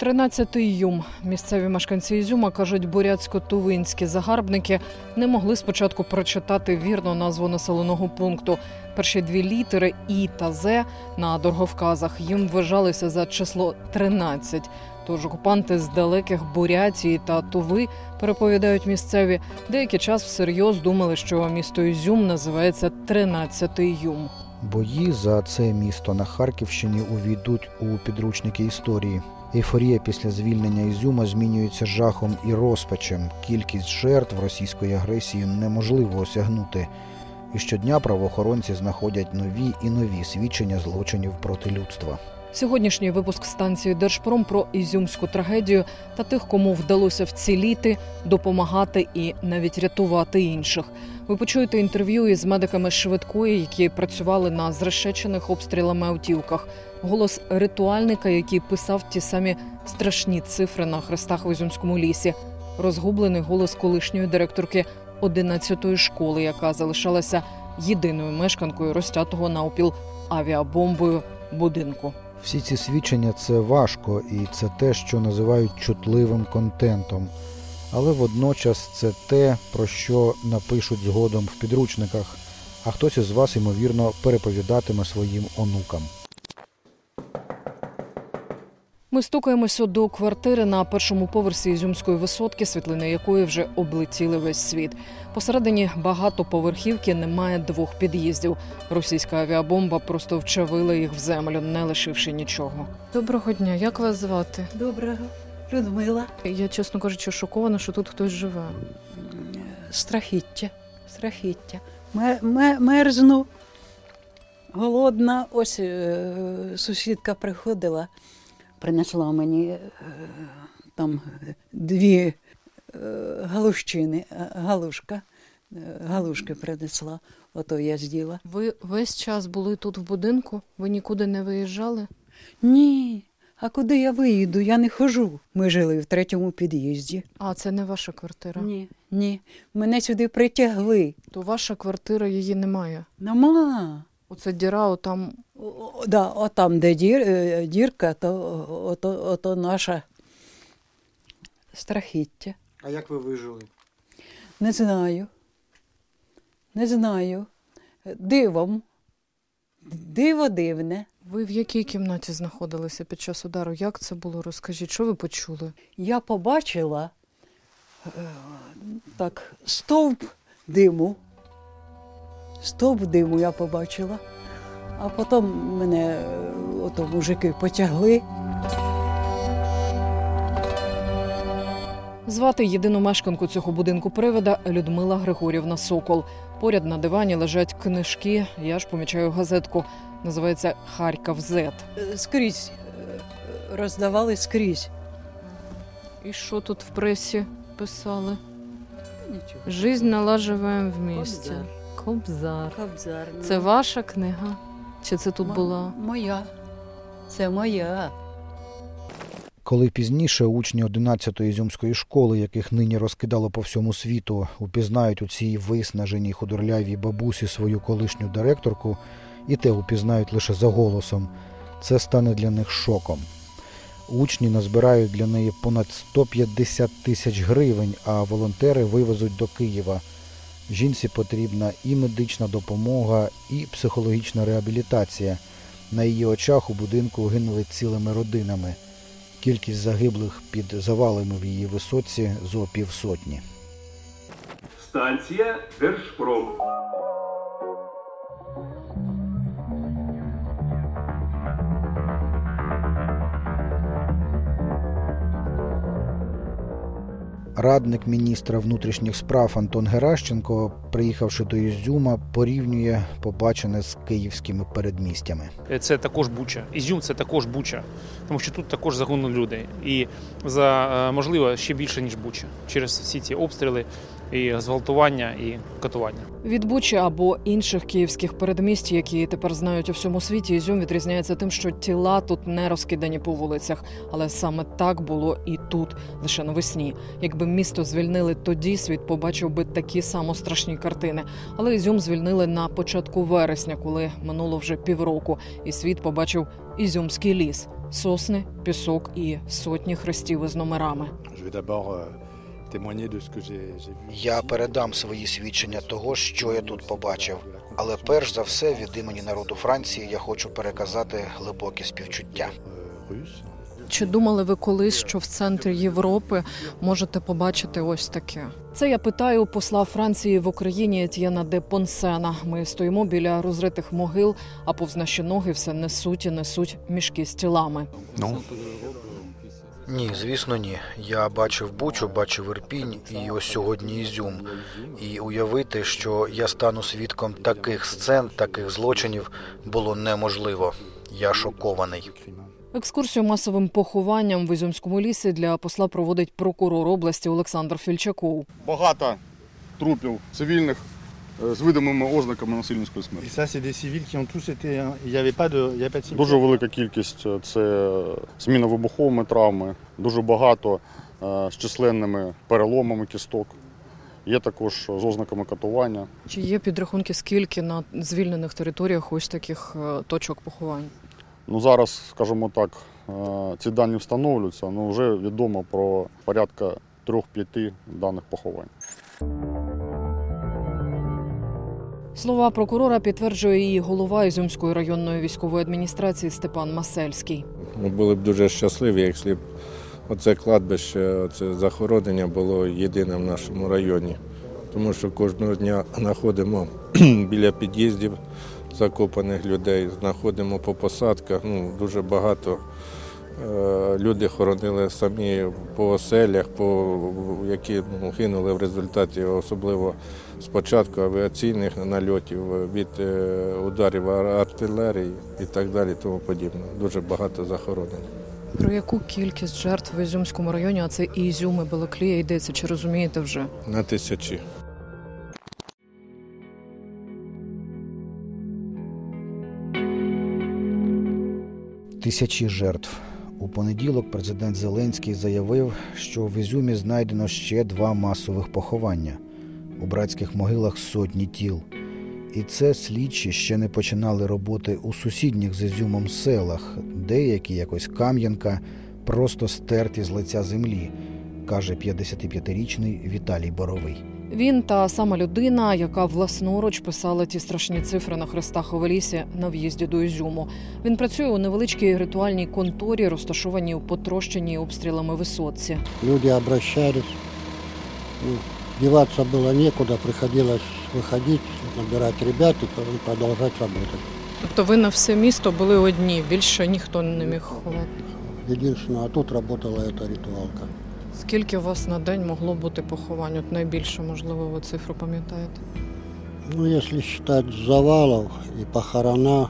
Тринадцятий юм. Місцеві мешканці Ізюма кажуть, бурятсько-тувинські загарбники не могли спочатку прочитати вірно назву населеного пункту. Перші дві літери І та З на дороговказах їм вважалися за число 13. Тож окупанти з далеких Бурятії та Туви переповідають місцеві. Деякий час всерйоз думали, що місто Ізюм називається Тринадцятий юм. Бої за це місто на Харківщині увійдуть у підручники історії. Ейфорія після звільнення Ізюма змінюється жахом і розпачем. Кількість жертв російської агресії неможливо осягнути. І щодня правоохоронці знаходять нові і нові свідчення злочинів проти людства. Сьогоднішній випуск станції Держпром про ізюмську трагедію та тих, кому вдалося вціліти, допомагати і навіть рятувати інших. Ви почуєте інтерв'ю із медиками швидкої, які працювали на зрешечених обстрілами автівках. Голос ритуальника, який писав ті самі страшні цифри на хрестах в Ізюмському лісі. Розгублений голос колишньої директорки 11-ї школи, яка залишалася єдиною мешканкою розтятого навпіл авіабомбою будинку. Всі ці свідчення це важко, і це те, що називають чутливим контентом. Але водночас це те, про що напишуть згодом в підручниках, а хтось із вас, ймовірно, переповідатиме своїм онукам. Ми стукаємося до квартири на першому поверсі Ізюмської висотки, світлини якої вже облетіли весь світ. Посередині багатоповерхівки немає двох під'їздів. Російська авіабомба просто вчавила їх в землю, не лишивши нічого. Доброго дня, як вас звати? Доброго, Людмила. Я, чесно кажучи, шокована, що тут хтось живе. Страхіття, страхіття. Мер, мер, мерзну. Голодна. Ось е, сусідка приходила, принесла мені е, там дві е, галущини, е, галушка. Галушки принесла, ото я з'їла. Ви весь час були тут в будинку? Ви нікуди не виїжджали? Ні, а куди я виїду? Я не хожу. Ми жили в третьому під'їзді. А це не ваша квартира. Ні, ні. Мене сюди притягли. То ваша квартира її немає. Нема. Оце діра, отам О, о, да, от там, де дір, е, дірка, то ото, ото наша страхіття. А як ви вижили? Не знаю. Не знаю. Дивом. Диво дивне. Ви в якій кімнаті знаходилися під час удару? Як це було? Розкажіть, що ви почули? Я побачила е, так, стовп диму. Стовп диму я побачила. А потім мене е, ото мужики потягли. Звати єдину мешканку цього будинку привида Людмила Григорівна Сокол. Поряд на дивані лежать книжки. Я ж помічаю газетку. Називається Харків Зет. Скрізь е, роздавали скрізь. І що тут в пресі писали? Нічого. Жизнь налаживаємо в місті. Кобзар. Кобзар. Ну. Це ваша книга? Чи це тут Мо- була? Моя. Це моя. Коли пізніше учні 11-ї ізюмської школи, яких нині розкидало по всьому світу, упізнають у цій виснаженій худорлявій бабусі свою колишню директорку, і те упізнають лише за голосом, це стане для них шоком. Учні назбирають для неї понад 150 тисяч гривень, а волонтери вивезуть до Києва. Жінці потрібна і медична допомога, і психологічна реабілітація. На її очах у будинку гинули цілими родинами. Кількість загиблих під завалами в її висоці зо півсотні. Станція Держпром. Радник міністра внутрішніх справ Антон Геращенко, приїхавши до Ізюма, порівнює побачене з київськими передмістями. Це також Буча. Ізюм це також Буча, тому що тут також загинули люди. І за е, можливо ще більше ніж Буча через всі ці обстріли і зґвалтування і катування. Від Бучі або інших київських передмість, які тепер знають у всьому світі, Ізюм відрізняється тим, що тіла тут не розкидані по вулицях, але саме так було і тут, лише навесні. Якби місто звільнили тоді, світ побачив би такі само страшні картини. Але Ізюм звільнили на початку вересня, коли минуло вже півроку, і світ побачив ізюмський ліс, сосни, пісок і сотні хрестів із номерами. Я передам свої свідчення того, що я тут побачив. Але перш за все, від імені народу Франції я хочу переказати глибоке співчуття. Чи думали ви колись, що в центрі Європи можете побачити ось таке? Це я питаю посла Франції в Україні Етьєна де Понсена. Ми стоїмо біля розритих могил, а повз наші ноги все несуть і несуть мішки з тілами. Non. Ні, звісно, ні. Я бачив Бучу, бачив Ірпінь і ось сьогодні Ізюм. І уявити, що я стану свідком таких сцен, таких злочинів, було неможливо. Я шокований. Екскурсію масовим похованням в Ізюмському лісі для посла проводить прокурор області Олександр Фільчаков. багато трупів цивільних з видимими ознаками насильницької смерті. ça, c'est des civils qui ont tous été. Il n'y avait pas de, il y avait pas de. Дуже велика кількість е, це зміна вибуховими травми, дуже багато е, з численними переломами кісток. Є також з ознаками катування. Чи є підрахунки, скільки на звільнених територіях ось таких е, точок поховань? Ну зараз, скажімо так, е, ці дані встановлюються, але вже відомо про порядка 3-5 даних поховань. Слова прокурора підтверджує і голова Ізюмської районної військової адміністрації Степан Масельський. Ми були б дуже щасливі, якщо б оце кладбище, оце захоронення було єдине в нашому районі. Тому що кожного дня знаходимо біля під'їздів закопаних людей, знаходимо по посадках. Ну, дуже багато люди хоронили самі по оселях, по, які ну, гинули в результаті, особливо спочатку авіаційних нальотів, від е, ударів артилерії і так далі, тому подібне. Дуже багато захоронень. Про яку кількість жертв в Ізюмському районі, а це і Ізюм, і Балаклія йдеться, чи розумієте вже? На тисячі. Тисячі жертв. У понеділок президент Зеленський заявив, що в Ізюмі знайдено ще два масових поховання. У братських могилах сотні тіл. І це слідчі ще не починали роботи у сусідніх з Ізюмом селах, деякі, якось Кам'янка, просто стерті з лиця землі, каже 55-річний Віталій Боровий. Він та сама людина, яка власноруч писала ті страшні цифри на хрестах у лісі на в'їзді до Ізюму. Він працює у невеличкій ритуальній конторі, розташованій у потрощеній обстрілами висотці. люди обращались. Ну, деваться было некуда, приходилось выходить, набирать ребят и потом продолжать работать. Тобто ви на все місто були одні, більше ніхто не міг ховати. Единственное, а тут работала эта ритуалка. Скільки у вас на день могло бути поховань? От найбільше, можливо, ви цифру пам'ятаєте? Ну, если считать завалов и похорона,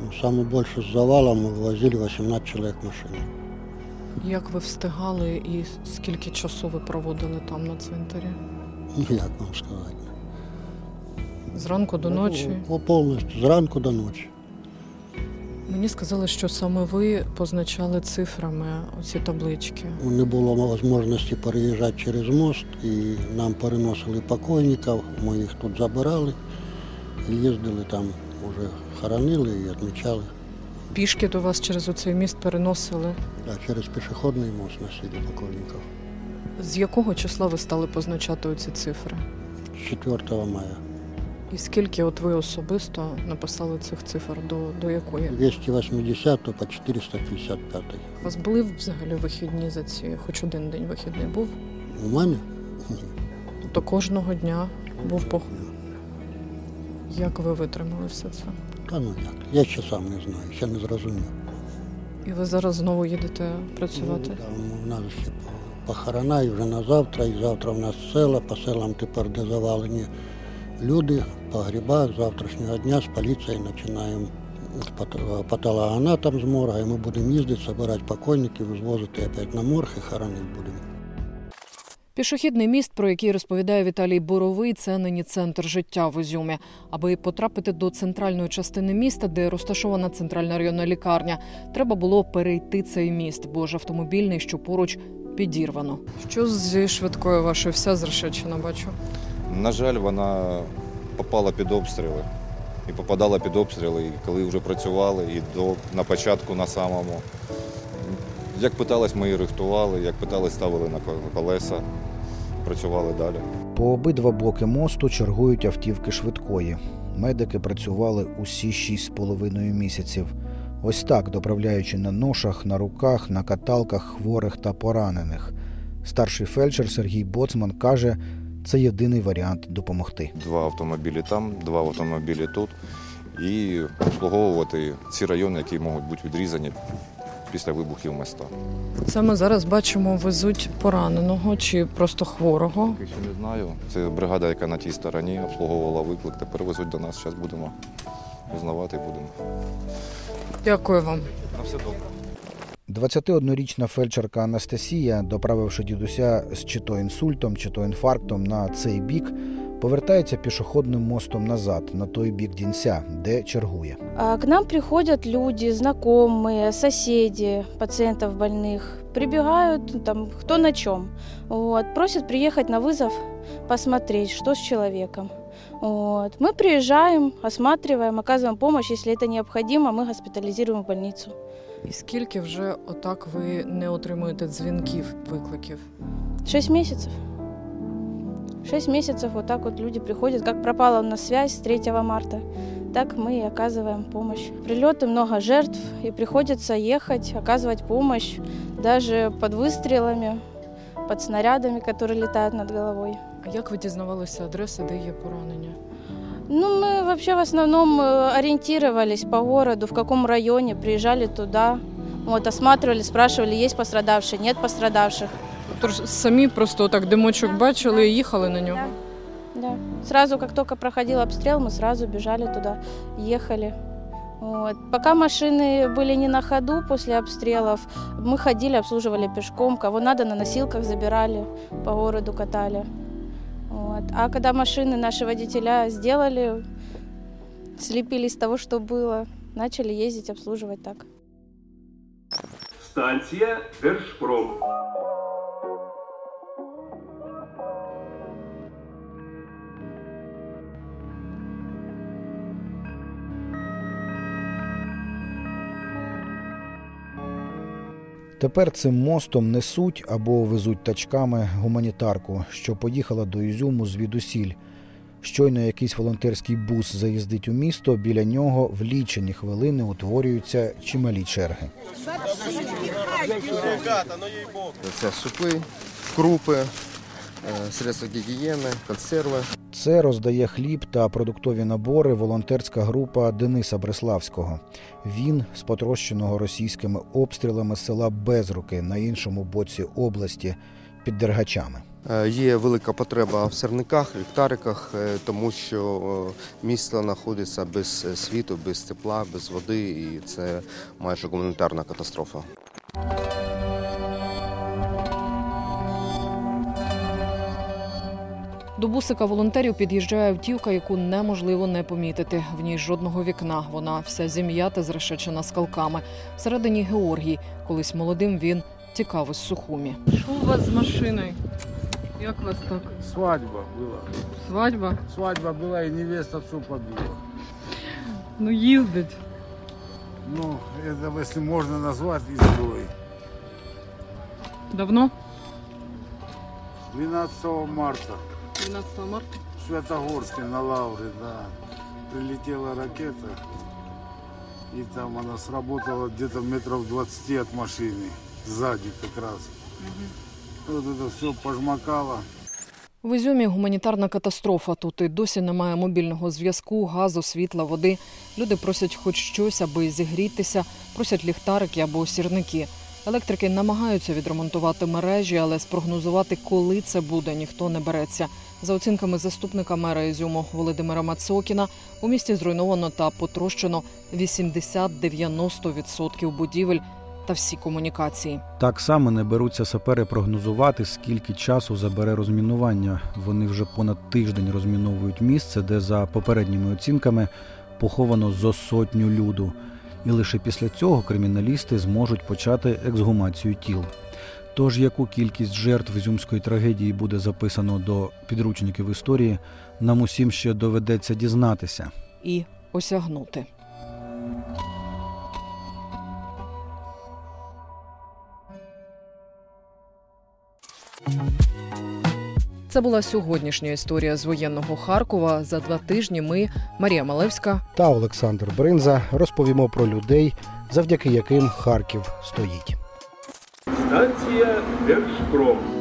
ну, самое больше с завалом мы вывозили 18 человек в машине. Як ви встигали і скільки часу ви проводили там на цвинтарі? Ну, як вам сказать. Зранку до ночі? По- Полностью, с ранку до ночи. Мені сказали, що саме ви позначали цифрами оці таблички. Не було можливості переїжджати через мост, і нам переносили покойників, ми їх тут забирали і їздили там, вже хоронили і відмічали. Пішки до вас через оцей міст переносили. Да, через пішохідний мост носили покойників. З якого числа ви стали позначати оці цифри? З 4 мая. І скільки от ви особисто написали цих цифр до, до якої? 280 по 455. У вас були взагалі вихідні за ці, хоч один день вихідний був? У мене? Тобто кожного дня був пох... Як ви витримали все це? Та ну як. Я ще сам не знаю, ще не зрозумів. І ви зараз знову їдете працювати? Ну, да, У нас ще похорона і вже на завтра, і завтра в нас села, по селам тепер де завалені люди, по грибах завтрашнього дня з поліцією починаємо патологоанатом з морга, і ми будемо їздити, збирати покойників, звозити опять на морг і хоронити будемо. Пішохідний міст, про який розповідає Віталій Боровий, це нині центр життя в Ізюмі. Аби потрапити до центральної частини міста, де розташована центральна районна лікарня, треба було перейти цей міст, бо ж автомобільний, що поруч підірвано. Що зі швидкою вашою вся зрешечена, бачу. На жаль, вона попала під обстріли. І попадала під обстріли, і коли вже працювали, і до, на початку на самому. Як питались, ми її рихтували, як питались, ставили на колеса, працювали далі. По обидва боки мосту чергують автівки швидкої. Медики працювали усі шість з половиною місяців. Ось так, доправляючи на ношах, на руках, на каталках хворих та поранених. Старший фельдшер Сергій Боцман каже, це єдиний варіант допомогти. Два автомобілі там, два автомобілі тут. І обслуговувати ці райони, які можуть бути відрізані після вибухів міста. Це ми зараз бачимо, везуть пораненого чи просто хворого. Поки що не знаю. Це бригада, яка на тій стороні обслуговувала виклик. Тепер везуть до нас. Зараз будемо узнавати будемо. Дякую вам. На все добре. 21-річна фельдшерка Анастасія, доправивши дідуся з чи то інсультом, чи то інфарктом на цей бік, повертається пішохідним мостом назад, на той бік дінця, де чергує. А, К нам приходят люди, знакомые, соседи пациентов больных. Прибегают, ну, там, кто на чем. Вот, просят приехать на вызов, посмотреть, что с человеком. Вот. Мы приезжаем, осматриваем, оказываем помощь. Если это необходимо, мы госпитализируем в больницу. І скільки вже отак ви не отримуєте дзвінків, викликів? Шесть месяцев. Шесть месяцев вот так вот люди приходят. Как пропала у нас связь с 3 марта, так мы и оказываем помощь. Прилеты, много жертв, и приходится ехать, оказывать помощь даже под выстрелами, под снарядами, которые летают над головой. А як ви дізнавалися адреси, де є поранення? Ну, мы вообще в основном э, ориентировались по городу, в каком районе, приезжали туда, вот, осматривали, спрашивали, есть пострадавшие, нет пострадавших. Тож самі просто так димочок бачили і їхали на нього. Да. Сразу, как только проходил обстрел, мы сразу бежали туда, ехали. Вот. Пока машины были не на ходу после обстрелов, мы ходили, обслуживали пешком, кого надо на носилках забирали, по городу катали. Вот. А когда машины наши водителя сделали, слепили из того, что было, начали ездить, обслуживать так. Станція Держпром. Тепер цим мостом несуть або везуть тачками гуманітарку, що поїхала до Ізюму звідусіль. Щойно якийсь волонтерський бус заїздить у місто, біля нього в лічені хвилини утворюються чималі черги. Це супи, крупи, е, средства гігієни, консерви. Це роздає хліб та продуктові набори волонтерська група Дениса Бреславського. Він з потрощеного російськими обстрілами села Безруки на іншому боці області під Дергачами. Е, Є велика потреба в сирниках, ліхтариках, е, тому що е, місто знаходиться без світу, без тепла, без води, і це майже гуманітарна катастрофа. До бусика волонтерів під'їжджає автівка, яку неможливо не помітити. В ній жодного вікна. Вона вся зім'ята, зрешечена скалками. Всередині Георгій. Колись молодим він тікав із Сухумі. Що у вас з машиною? Як вас так? Свадьба была. Свадьба? Свадьба была, и невеста отцу побила. Ну їздить. Ну, это, если можно назвать, изгой. Давно? 12 марта. 12 марта. Святогорске на Лавре, да. Прилетела ракета, и там она сработала где-то метров 20 от машины, сзади как раз. Вот это все пожмакало. В Ізюмі гуманітарна катастрофа. Тут і досі немає мобільного зв'язку, газу, світла, води. Люди просять хоч щось, аби зігрітися, просять ліхтарики або сірники. Електрики намагаються відремонтувати мережі, але спрогнозувати, коли це буде, ніхто не береться. За оцінками заступника мера Ізюму Володимира Мацокіна, у місті зруйновано та потрощено 80-90% будівель та всі комунікації. Так само не беруться сапери прогнозувати, скільки часу забере розмінування. Вони вже понад тиждень розміновують місце, де за попередніми оцінками поховано зо сотню люду. І лише після цього криміналісти зможуть почати ексгумацію тіл. Тож яку кількість жертв зюмської трагедії буде записано до підручників історії, нам усім ще доведеться дізнатися. і осягнути. Це була сьогоднішня історія з воєнного Харкова. За два тижні ми, Марія Малевська, Та Олександр Бринза розповімо про людей, завдяки яким Харків стоїть. Станція Держпром.